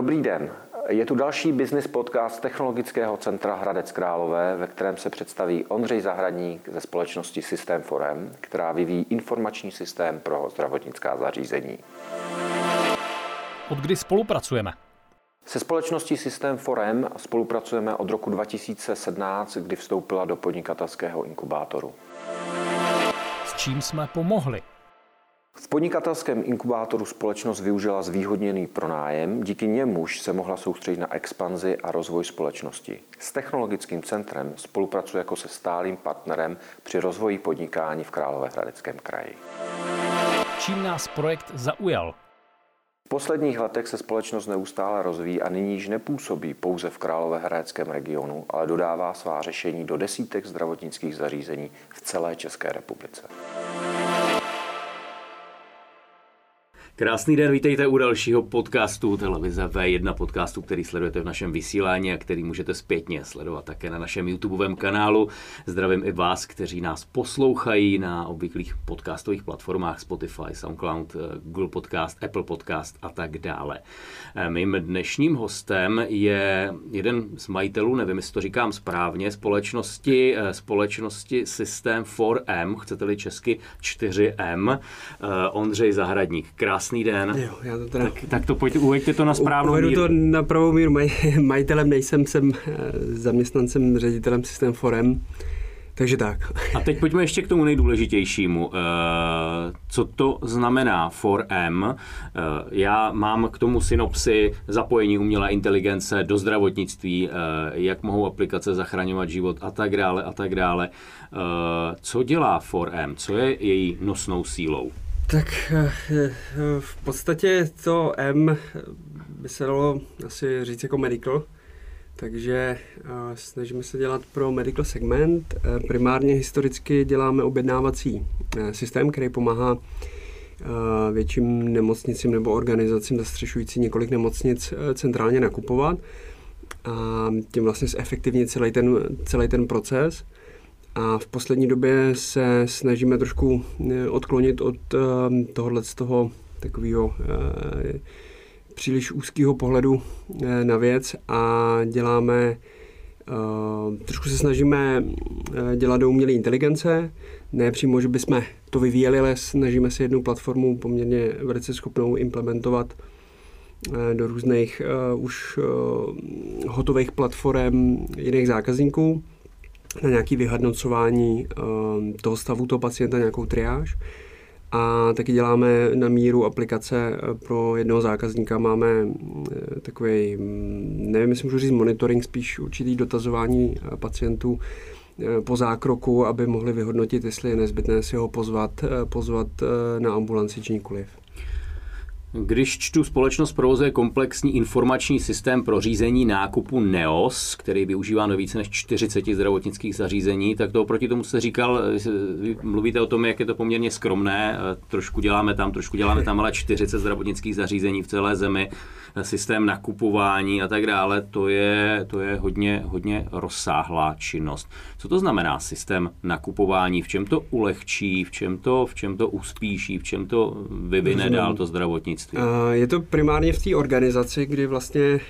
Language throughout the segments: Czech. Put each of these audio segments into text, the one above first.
Dobrý den. Je tu další business podcast Technologického centra Hradec Králové, ve kterém se představí Ondřej Zahradník ze společnosti System Forem, která vyvíjí informační systém pro zdravotnická zařízení. Od kdy spolupracujeme? Se společností System Forem spolupracujeme od roku 2017, kdy vstoupila do podnikatelského inkubátoru. S čím jsme pomohli? V podnikatelském inkubátoru společnost využila zvýhodněný pronájem, díky němuž se mohla soustředit na expanzi a rozvoj společnosti. S technologickým centrem spolupracuje jako se stálým partnerem při rozvoji podnikání v Královéhradeckém kraji. Čím nás projekt zaujal? V posledních letech se společnost neustále rozvíjí a nyní již nepůsobí pouze v Královéhradeckém regionu, ale dodává svá řešení do desítek zdravotnických zařízení v celé České republice. Krásný den, vítejte u dalšího podcastu televize V1 podcastu, který sledujete v našem vysílání a který můžete zpětně sledovat také na našem YouTubeovém kanálu. Zdravím i vás, kteří nás poslouchají na obvyklých podcastových platformách Spotify, SoundCloud, Google Podcast, Apple Podcast a tak dále. Mým dnešním hostem je jeden z majitelů, nevím, jestli to říkám správně, společnosti, společnosti System 4M, chcete-li česky 4M, Ondřej Zahradník. Krásný krásný den. Jo, já to teda... Tak, tak to pojďte, uveďte to na správnou Uvedu míru. to na pravou míru. Maj, majitelem nejsem, jsem eh, zaměstnancem, ředitelem System Forem. Takže tak. A teď pojďme ještě k tomu nejdůležitějšímu. Eh, co to znamená 4M? Eh, já mám k tomu synopsy zapojení umělé inteligence do zdravotnictví, jak mohou aplikace zachraňovat život a tak dále a tak dále. Co dělá 4M? Co je její nosnou sílou? Tak eh, v podstatě to M by se dalo asi říct jako medical, takže eh, snažíme se dělat pro medical segment. Eh, primárně historicky děláme objednávací systém, který pomáhá větším nemocnicím nebo organizacím zastřešující několik nemocnic centrálně nakupovat a tím vlastně zefektivnit celý ten, celý ten proces. A v poslední době se snažíme trošku eh, odklonit od eh, tohohle z toho takového eh, příliš úzkého pohledu na věc a děláme, trošku se snažíme dělat do umělé inteligence, ne přímo, že bychom to vyvíjeli, ale snažíme se jednu platformu poměrně velice schopnou implementovat do různých už hotových platform jiných zákazníků na nějaké vyhodnocování ehm, toho stavu toho pacienta, nějakou triáž. A taky děláme na míru aplikace eh, pro jednoho zákazníka. Máme eh, takový, mm, nevím, jestli můžu říct monitoring, spíš určitý dotazování eh, pacientů po zákroku, aby mohli vyhodnotit, jestli je nezbytné si ho pozvat, pozvat na ambulanci či nikoliv. Když čtu, společnost provozuje komplexní informační systém pro řízení nákupu NEOS, který využívá na více než 40 zdravotnických zařízení, tak to oproti tomu se říkal, vy mluvíte o tom, jak je to poměrně skromné, trošku děláme tam, trošku děláme tam, ale 40 zdravotnických zařízení v celé zemi, systém nakupování a tak dále, to je, to je hodně, hodně rozsáhlá činnost. Co to znamená systém nakupování, v čem to ulehčí, v čem to, v čem to uspíší, v čem to vyvine dál to zdravotnictví? zdravotnictví? Je to primárně v té organizaci, kdy vlastně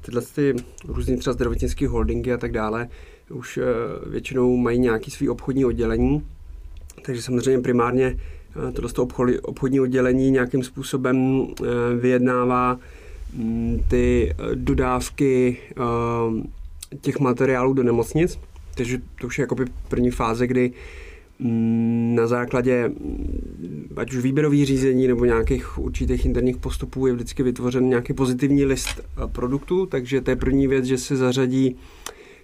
tyhle ty různé třeba zdravotnické holdingy a tak dále už většinou mají nějaký svý obchodní oddělení, takže samozřejmě primárně tohle obchodní oddělení nějakým způsobem vyjednává ty dodávky těch materiálů do nemocnic, takže to už je jakoby první fáze, kdy Mm, na základě mm, ať už výběrových řízení nebo nějakých určitých interních postupů je vždycky vytvořen nějaký pozitivní list eh, produktů, takže to je první věc, že se zařadí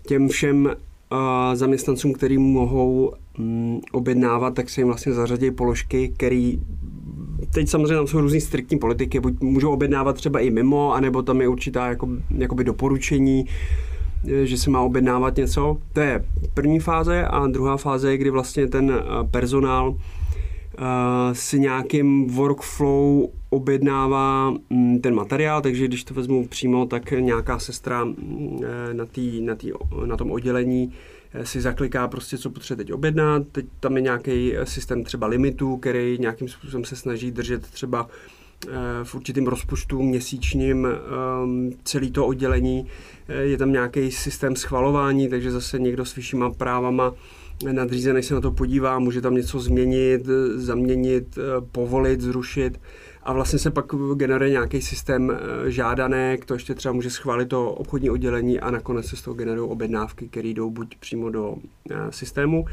těm všem eh, zaměstnancům, který mohou mm, objednávat, tak se jim vlastně zařadí položky, které teď samozřejmě tam jsou různé striktní politiky, buď můžou objednávat třeba i mimo, anebo tam je určitá jako, jakoby doporučení, že se má objednávat něco. To je první fáze a druhá fáze je, kdy vlastně ten eh, personál eh, si nějakým workflow objednává mm, ten materiál, takže když to vezmu přímo, tak nějaká sestra mm, na, tý, na, tý, na tom oddělení si zakliká prostě, co potřebuje teď objednat. Teď tam je nějaký systém třeba limitů, který nějakým způsobem se snaží držet třeba v určitém rozpočtu měsíčním ehm, celý to oddělení. Je tam nějaký systém schvalování, takže zase někdo s vyššíma právama nadřízený se na to podívá, může tam něco změnit, zaměnit, povolit, zrušit a vlastně se pak generuje nějaký systém eh, žádanek, to ještě třeba může schválit to obchodní oddělení a nakonec se z toho generují objednávky, které jdou buď přímo do eh, systému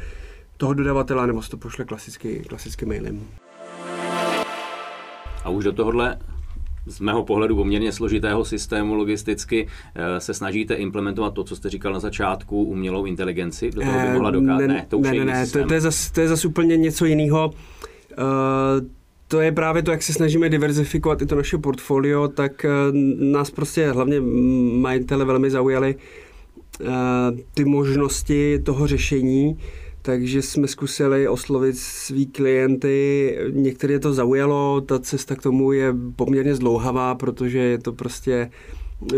toho dodavatele, nebo se to pošle klasicky, klasicky mailem. A už do tohohle z mého pohledu poměrně složitého systému logisticky eh, se snažíte implementovat to, co jste říkal na začátku, umělou inteligenci? Do toho by mohla dokázat? Ne, ne, to už ne, je ne, ne, to, to, je zase, to je zase úplně něco jiného. Uh, to je právě to, jak se snažíme diverzifikovat i to naše portfolio, tak eh, nás prostě hlavně majitele velmi zaujaly eh, ty možnosti toho řešení, takže jsme zkusili oslovit svý klienty, některé to zaujalo, ta cesta k tomu je poměrně zdlouhavá, protože je to prostě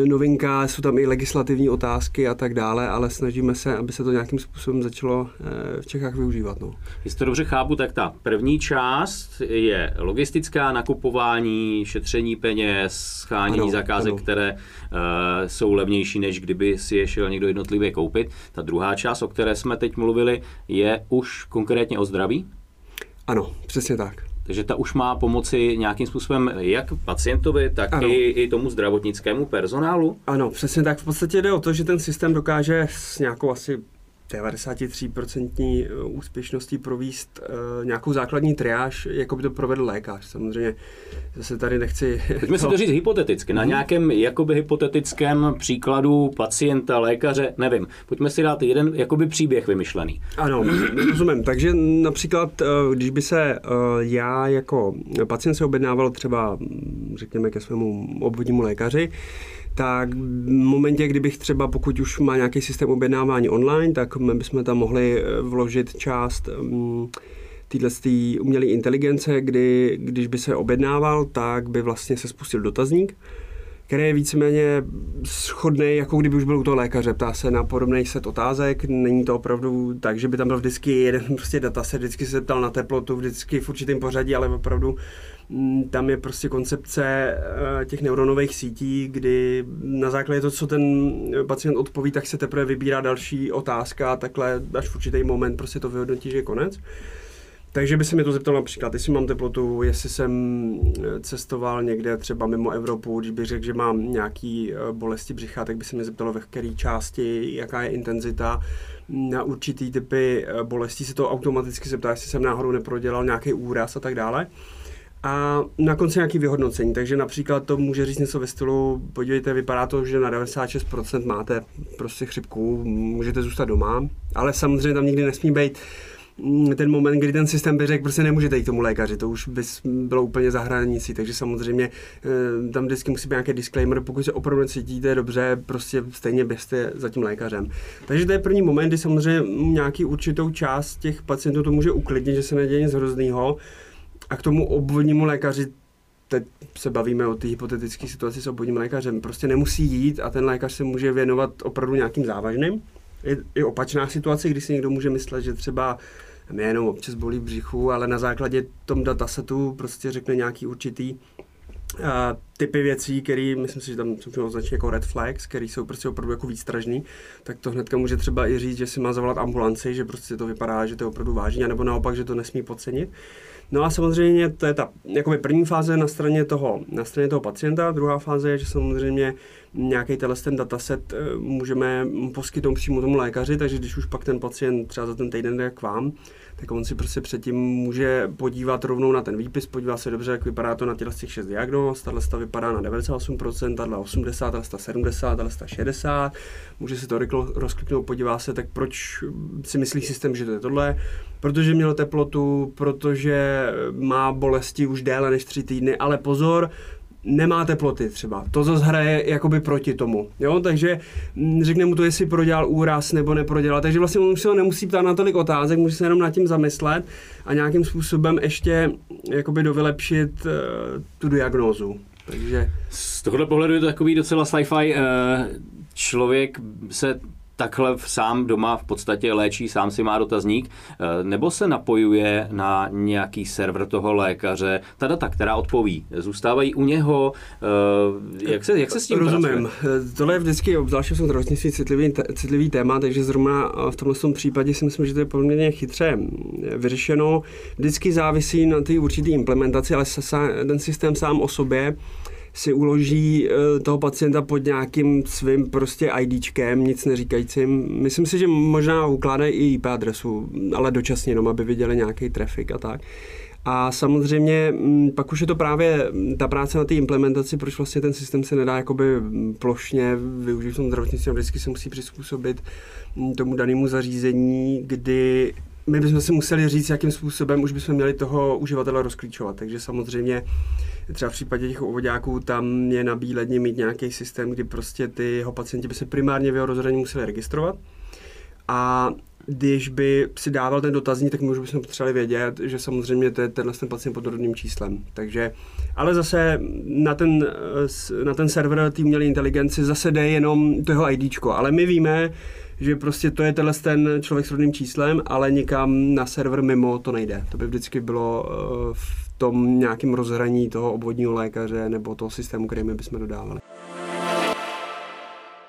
novinka, jsou tam i legislativní otázky a tak dále, ale snažíme se, aby se to nějakým způsobem začalo eh, v Čechách využívat. No. Jestli to dobře chápu, tak ta první část je logistická nakupování, šetření peněz, schánění ano, zakázek, ano. které uh, jsou levnější, než kdyby si je šel někdo jednotlivě koupit. Ta druhá část, o které jsme teď mluvili, je už konkrétně o zdraví? Ano, přesně tak. Takže ta už má pomoci nějakým způsobem jak pacientovi, tak i, i tomu zdravotnickému personálu? Ano, přesně tak. V podstatě jde o to, že ten systém dokáže s nějakou asi 93% eh, úspěšností províst uh, nějakou základní triáž, jako by to provedl lékař. Samozřejmě zase tady nechci... Pojďme to... si to říct hypoteticky, na mhm. nějakém jakoby hypotetickém příkladu pacienta, lékaře, nevím. Pojďme si dát jeden jakoby příběh vymyšlený. Ano, rozumím. Takže například, uh, když by se já jako pacient se objednával třeba, řekněme, ke svému obvodnímu lékaři, tak v momentě, kdybych třeba, pokud už má nějaký systém objednávání online, tak my bychom tam mohli eh, vložit část um, téhle umělé inteligence, kdy, když by se objednával, tak by vlastně se spustil dotazník, který je víceméně schodný, jako kdyby už byl u toho lékaře. Ptá se na podobný set otázek. Není to opravdu tak, že by tam byl vždycky jeden prostě dataset, vždycky se ptal na teplotu, vždycky v určitém pořadí, ale opravdu Mm, tam je prostě koncepce eh, těch neuronových sítí, kdy na základě toho, co ten pacient odpoví, tak se teprve vybírá další otázka a takhle až v určitý moment prostě to vyhodnotí, že je konec. Takže by se mi to zeptal například, jestli mám teplotu, jestli jsem eh, cestoval někde třeba mimo Evropu, když bych řekl, že mám nějaký eh, bolesti břicha, tak by se mě zeptalo ve které části, jaká je intenzita. Na určitý typy bolestí se to automaticky zeptá, jestli jsem náhodou neprodělal nějaký úraz a tak dále a na konci nějaký vyhodnocení. Takže například to může říct něco ve stylu, podívejte, vypadá to, že na 96% máte prostě chřipku, můžete zůstat doma, ale samozřejmě tam nikdy nesmí být ten moment, kdy ten systém by řekl, prostě nemůžete jít k tomu lékaři, to už by bylo úplně za hranicí, takže samozřejmě eh, tam vždycky musí být nějaký disclaimer, pokud se opravdu cítíte dobře, prostě stejně běžte za tím lékařem. Takže to je první moment, kdy samozřejmě nějaký určitou část těch pacientů to může uklidnit, že se neděje nic hroznýho, a k tomu obvodnímu lékaři, teď se bavíme o té hypotetické situaci s obvodním lékařem, prostě nemusí jít a ten lékař se může věnovat opravdu nějakým závažným. Je, je opačná situace, kdy si někdo může myslet, že třeba nejenom občas bolí břichu, ale na základě tom datasetu prostě řekne nějaký určitý uh, typy věcí, které myslím si, že tam jsou označeny jako red flags, které jsou prostě opravdu jako výstražný, tak to hnedka může třeba i říct, že si má zavolat ambulanci, že prostě to vypadá, že to je opravdu vážně, nebo naopak, že to nesmí podcenit. No a samozřejmě to je ta jakoby první fáze na straně toho, na straně toho pacienta, druhá fáze je, že samozřejmě nějaký tenhle ten dataset eh, můžeme poskytnout přímo tomu lékaři, takže když už pak ten pacient třeba za ten týden jde k vám, tak on si prostě předtím může podívat rovnou na ten výpis, podívat se dobře, jak vypadá to na těch těch šest diagnóz, tahle vypadá na 98%, tahle 80, tahle 70, tahle 60, může si to rychlo rozkliknout, podívá se, tak proč si myslí systém, že to je tohle, protože měl teplotu, protože má bolesti už déle než tři týdny, ale pozor, nemá teploty třeba. To zase hraje jakoby proti tomu. Jo? Takže mm, řekne mu to, jestli prodělal úraz nebo neprodělal. Takže vlastně on se ho nemusí ptát na tolik otázek, může se jenom nad tím zamyslet a nějakým způsobem ještě jakoby dovylepšit uh, tu diagnózu. Takže... Z tohohle pohledu je to takový docela sci-fi. Uh, člověk se takhle sám doma v podstatě léčí, sám si má dotazník, eh, nebo se napojuje na nějaký server toho lékaře, ta data, která odpoví, zůstávají u něho, eh, jak se, jak se s tím Rozumím. pracuje? Tohle je vždycky, obzvláště v zdravotnictví, citlivý, citlivý téma, takže zrovna v tomhle tom případě si myslím, že to je poměrně chytře vyřešeno. Vždycky závisí na té určité implementaci, ale ten systém sám o sobě si uloží eh, toho pacienta pod nějakým svým prostě IDčkem, nic neříkajícím. Myslím si, že možná ukládají i IP adresu, ale dočasně jenom, aby viděli nějaký trafik a tak. A samozřejmě mm, pak už je to právě ta práce na té implementaci, proč vlastně ten systém se nedá jakoby plošně využít v tom zdravotnictví, vždycky se musí přizpůsobit mm, tomu danému zařízení, kdy my bychom si museli říct, jakým způsobem už bychom měli toho uživatele rozklíčovat. Takže samozřejmě třeba v případě těch obvodáků tam je nabíledně mít nějaký systém, kdy prostě ty jeho pacienti by se primárně v jeho rozhraní museli registrovat. A když by si dával ten dotazník, tak my už bychom potřebovali vědět, že samozřejmě to je tenhle ten pacient pod rodným číslem. Takže, ale zase na ten, na ten server té umělé inteligenci zase jde jenom to jeho IDčko. Ale my víme, že prostě to je tenhle ten člověk s rodným číslem, ale nikam na server mimo to nejde. To by vždycky bylo eh, v tom nějakém rozhraní toho obvodního lékaře nebo toho systému, který my bychom dodávali.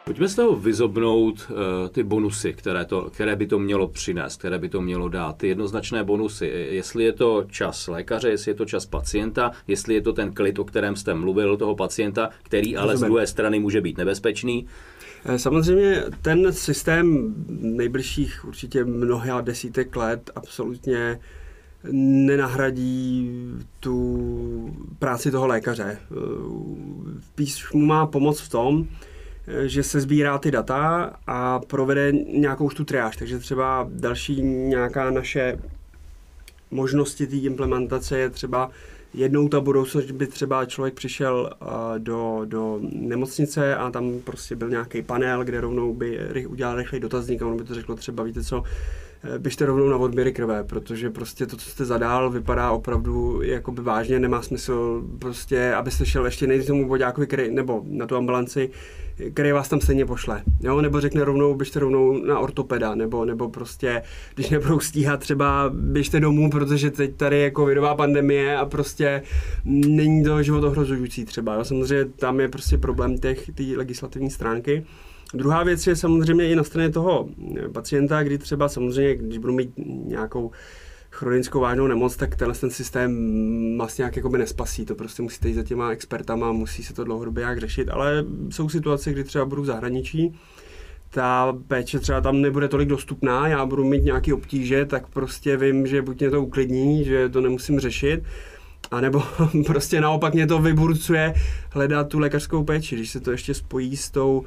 Pojďme z toho vyzobnout uh, ty bonusy, které, to, které by to mělo přinést, které by to mělo dát. Ty jednoznačné bonusy. Jestli je to čas lékaře, jestli je to čas pacienta, jestli je to ten klid, o kterém jste mluvil, toho pacienta, který ale Rozumím. z druhé strany může být nebezpečný. Eh, samozřejmě ten systém nejbližších určitě mnoha desítek let absolutně nenahradí tu práci toho lékaře. Eh, Spíš mu má pomoc v tom, eh, že se sbírá ty data a provede nějakou tu triáž. Takže třeba další nějaká naše možnosti té implementace je třeba jednou ta budoucnost, by třeba člověk přišel do, do nemocnice a tam prostě byl nějaký panel, kde rovnou by udělal rychlý dotazník a on by to řekl třeba, víte co, běžte rovnou na odběry krve, protože prostě to, co jste zadál, vypadá opravdu jakoby vážně, nemá smysl prostě, abyste šel ještě nejdřív tomu boďákovi, který, nebo na tu ambulanci, který vás tam stejně pošle. Jo? Nebo řekne rovnou, běžte rovnou na ortopeda, nebo, nebo prostě, když nebudou stíhat, třeba běžte domů, protože teď tady je covidová pandemie a prostě není to život ohrožující třeba. Jo? Samozřejmě tam je prostě problém těch, té legislativní stránky. Druhá věc je samozřejmě i na straně toho pacienta, kdy třeba samozřejmě, když budu mít nějakou chronickou vážnou nemoc, tak tenhle ten systém vlastně nějak jakoby nespasí. To prostě musíte jít za těma expertama, musí se to dlouhodobě nějak řešit, ale jsou situace, kdy třeba budu v zahraničí, ta péče třeba tam nebude tolik dostupná, já budu mít nějaký obtíže, tak prostě vím, že buď mě to uklidní, že to nemusím řešit, a nebo prostě naopak mě to vyburcuje hledat tu lékařskou péči, když se to ještě spojí s tou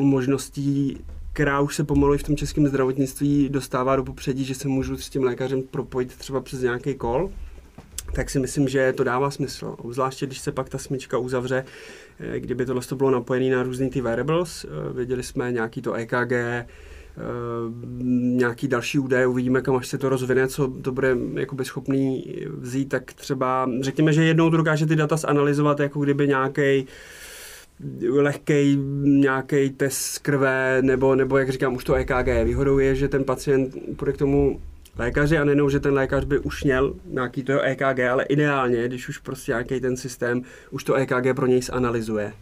možností která už se pomalu v tom českém zdravotnictví dostává do popředí, že se můžu s tím lékařem propojit třeba přes nějaký kol, tak si myslím, že to dává smysl. Obzvláště, když se pak ta smyčka uzavře, eh, kdyby tohle to bylo napojené na různý ty variables, eh, věděli jsme nějaký to EKG, nějaký další údaje, uvidíme, kam až se to rozvine, co to bude jakoby schopný vzít, tak třeba řekněme, že jednou dokáže ty data zanalizovat, jako kdyby nějaký lehký nějaký test krve, nebo, nebo jak říkám, už to EKG. Výhodou je, že ten pacient půjde k tomu lékaři a nejenom, že ten lékař by už měl nějaký to EKG, ale ideálně, když už prostě nějaký ten systém už to EKG pro něj zanalizuje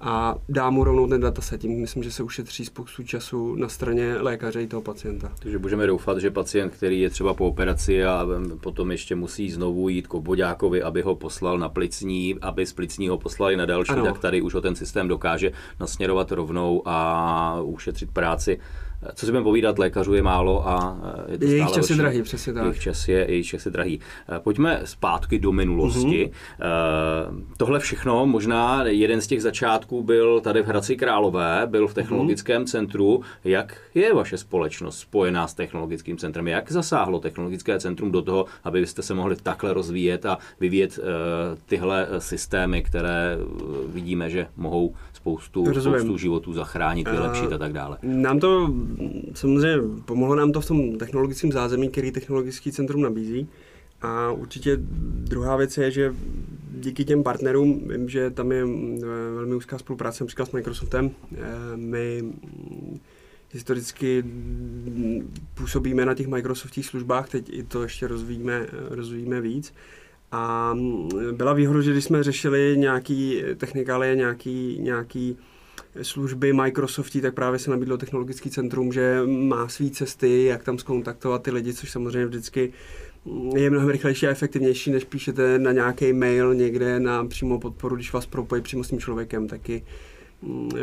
a dá mu rovnou ten dataset. Tím myslím, že se ušetří spoustu času na straně lékaře i toho pacienta. Takže můžeme doufat, že pacient, který je třeba po operaci a potom ještě musí znovu jít k oboďákovi, aby ho poslal na plicní, aby z plicní ho poslali na další, ano. tak tady už ho ten systém dokáže nasměrovat rovnou a ušetřit práci co si budeme povídat, lékařů je málo a eh, je to Jejich čas je drahý, přesně tak. Jejich čas je, jejich čas je drahý. Eh, pojďme zpátky do minulosti. Uh-huh. Tohle všechno, možná jeden z těch začátků byl tady v Hradci Králové, byl v technologickém uh-huh. centru. Jak je vaše společnost spojená s technologickým centrem? Jak zasáhlo technologické centrum do toho, aby jste se mohli takhle rozvíjet a vyvíjet uh, tyhle systémy, které vidíme, že mohou spoustu, spoustu životů zachránit, vylepšit a tak dále? Nám to samozřejmě pomohlo nám to v tom technologickém zázemí, který technologický centrum nabízí. A určitě druhá věc je, že díky těm partnerům, vím, že tam je eh, velmi úzká spolupráce například s Microsoftem, eh, my historicky působíme na těch Microsoftích službách, teď i to ještě rozvíjíme, rozvíjíme víc. A byla výhoda, že když jsme řešili nějaký technikálie, nějaký, nějaký služby Microsoftí, tak právě se nabídlo technologický centrum, že má své cesty, jak tam skontaktovat ty lidi, což samozřejmě vždycky je mnohem rychlejší a efektivnější, než píšete na nějaký mail někde na přímo podporu, když vás propojí přímo s tím člověkem, taky Mm,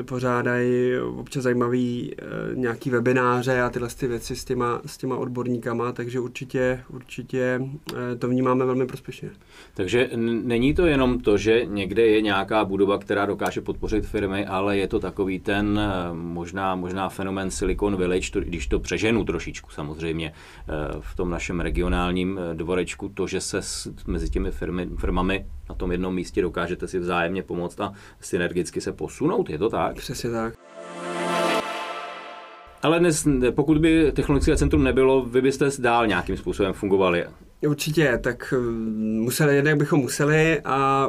pořádají občas zajímavý eh, nějaký webináře a tyhle ty věci s těma, s těma odborníkama, takže určitě, určitě eh, to vnímáme velmi prospěšně. Takže není to jenom to, že někde je nějaká budova, která dokáže podpořit firmy, ale je to takový ten eh, možná, možná fenomén Silicon Village, to, když to přeženu trošičku samozřejmě v tom našem regionálním dvorečku, to, že se mezi těmi firmy, firmami na tom jednom místě dokážete si vzájemně pomoct a synergicky se posunout, je to tak? Přesně tak. Ale dnes, pokud by technologické centrum nebylo, vy byste dál nějakým způsobem fungovali. Určitě, tak mm, museli, jednak bychom museli a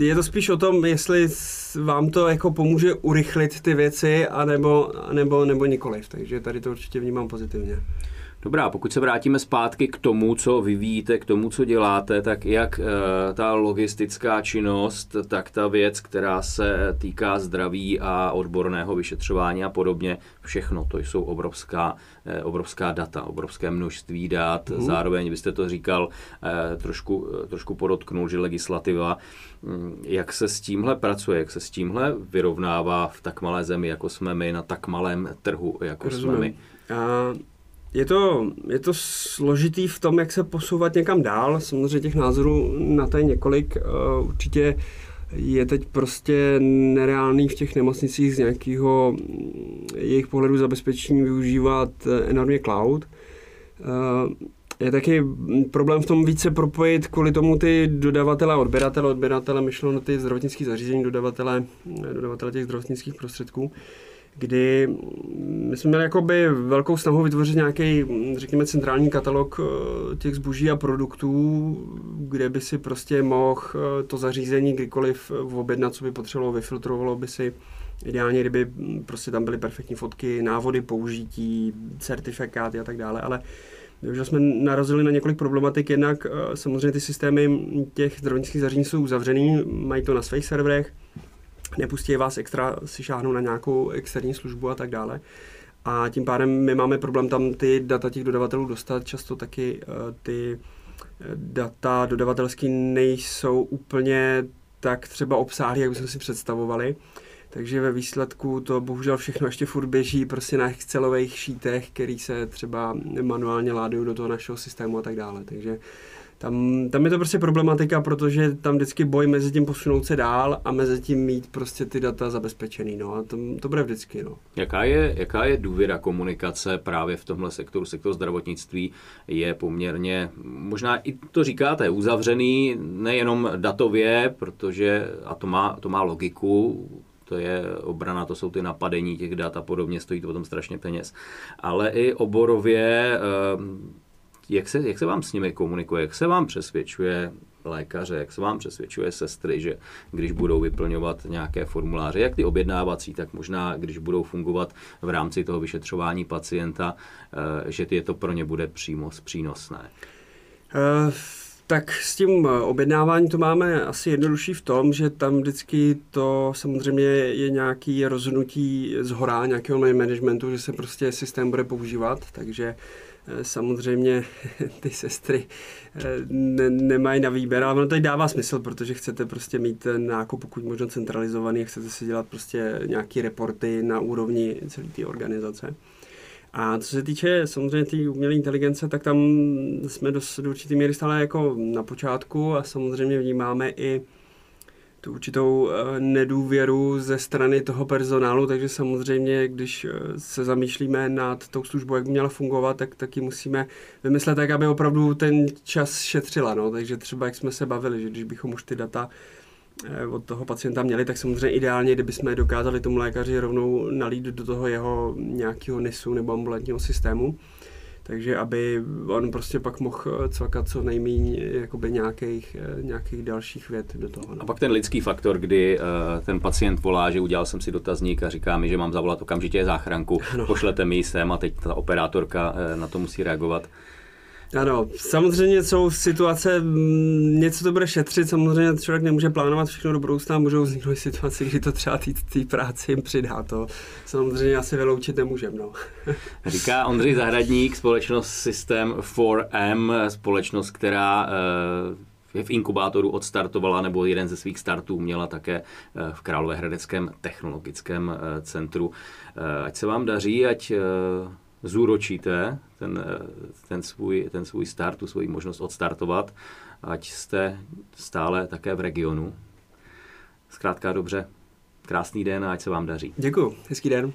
je to spíš o tom, jestli vám to jako pomůže urychlit ty věci, anebo, anebo, nebo nikoliv. Takže tady to určitě vnímám pozitivně. Dobrá, pokud se vrátíme zpátky k tomu, co vyvíjíte, k tomu, co děláte, tak jak e, ta logistická činnost, tak ta věc, která se týká zdraví a odborného vyšetřování a podobně, všechno to jsou obrovská, e, obrovská data, obrovské množství dat. Mm. Zároveň byste to říkal, e, trošku, trošku podotknul, že legislativa, mm, jak se s tímhle pracuje, jak se s tímhle vyrovnává v tak malé zemi, jako jsme my, na tak malém trhu, jako Rozumím. jsme my. A je to, je to složitý v tom, jak se posouvat někam dál. Samozřejmě těch názorů na to je několik. Eh, určitě je teď prostě nereálný v těch nemocnicích z nějakého mm, jejich pohledu zabezpečení využívat eh, enormně cloud. Eh, je taky problém v tom více propojit kvůli tomu ty dodavatele a odběratele, odběratele myšlo na ty zdravotnické zařízení, dodavatele, dodavatele těch zdravotnických prostředků kdy my jsme měli jakoby velkou snahu vytvořit nějaký, řekněme, centrální katalog eh, těch zboží a produktů, kde by si prostě mohl eh, to zařízení kdykoliv objednat, co by potřebovalo, vyfiltrovalo by si. Ideálně, kdyby prostě tam byly perfektní fotky, návody použití, certifikáty a tak dále, ale že jsme narazili na několik problematik, jednak eh, samozřejmě ty systémy těch zdravotnických zařízení jsou uzavřený, mají to na svých serverech, nepustí vás extra si šáhnout na nějakou externí službu a tak dále. A tím pádem my máme problém tam ty data těch dodavatelů dostat. Často taky uh, ty eh, data dodavatelský nejsou úplně tak třeba obsáhlý, jak bychom si představovali. Takže ve výsledku to bohužel všechno ještě furt běží prostě na Excelových šítech, který se třeba manuálně ládují do toho našeho systému a tak dále. Takže tam, tam je to prostě problematika, protože tam vždycky boj mezi tím posunout se dál a mezi tím mít prostě ty data zabezpečený. No. A to, to bude vždycky. No. Jaká, je, jaká je důvěra komunikace právě v tomhle sektoru? Sektor zdravotnictví je poměrně, možná i to říkáte, uzavřený nejenom datově, protože, a to má, to má logiku, to je obrana, to jsou ty napadení těch dat a podobně, stojí to potom strašně peněz, ale i oborově ehm, jak se, jak se vám s nimi komunikuje, jak se vám přesvědčuje lékaře, jak se vám přesvědčuje sestry, že když budou vyplňovat nějaké formuláře, jak ty objednávací, tak možná, když budou fungovat v rámci toho vyšetřování pacienta, eh, že je to pro ně bude přímo přínosné. Uh... Tak s tím objednávání to máme asi jednodušší v tom, že tam vždycky to samozřejmě je nějaký rozhodnutí z hora, nějakého managementu, že se prostě systém bude používat, takže Eh, samozřejmě ty sestry eh, ne, nemají na výběr, ale ono to dává smysl, protože chcete prostě mít nákup pokud možno centralizovaný, chcete si dělat prostě nějaké reporty na úrovni celé té organizace. A co se týče samozřejmě té tý umělé inteligence, tak tam jsme do, do určité míry stále jako na počátku a samozřejmě vnímáme i tu určitou eh, nedůvěru ze strany toho personálu, takže samozřejmě, když eh, se zamýšlíme nad tou službou, jak by měla fungovat, tak taky musíme vymyslet tak, aby opravdu ten čas šetřila. No? Takže třeba, jak jsme se bavili, že když bychom už ty data od toho pacienta měli, tak samozřejmě ideálně, kdybychom dokázali tomu lékaři rovnou nalít do toho jeho nějakého NISu nebo ambulantního systému, takže aby on prostě pak mohl celkat co nejméně jakoby nějakých, nějakých dalších věd do toho. No. A pak ten lidský faktor, kdy uh, ten pacient volá, že udělal jsem si dotazník a říká mi, že mám zavolat okamžitě záchranku, ano. pošlete mi sem a teď ta operátorka uh, na to musí reagovat. Ano, samozřejmě jsou situace, mm, něco to bude šetřit, samozřejmě člověk nemůže plánovat všechno do budoucna, můžou vzniknout situace, kdy to třeba té práci jim přidá, to samozřejmě asi vyloučit nemůžeme. No. Říká Ondřej Zahradník, společnost System 4M, společnost, která je v inkubátoru odstartovala, nebo jeden ze svých startů měla také eh, v Královéhradeckém technologickém eh, centru. Eh, ať se vám daří, ať zúročíte ten, ten, svůj, ten svůj start, tu svoji možnost odstartovat, ať jste stále také v regionu. Zkrátka dobře, krásný den a ať se vám daří. Děkuji, hezký den.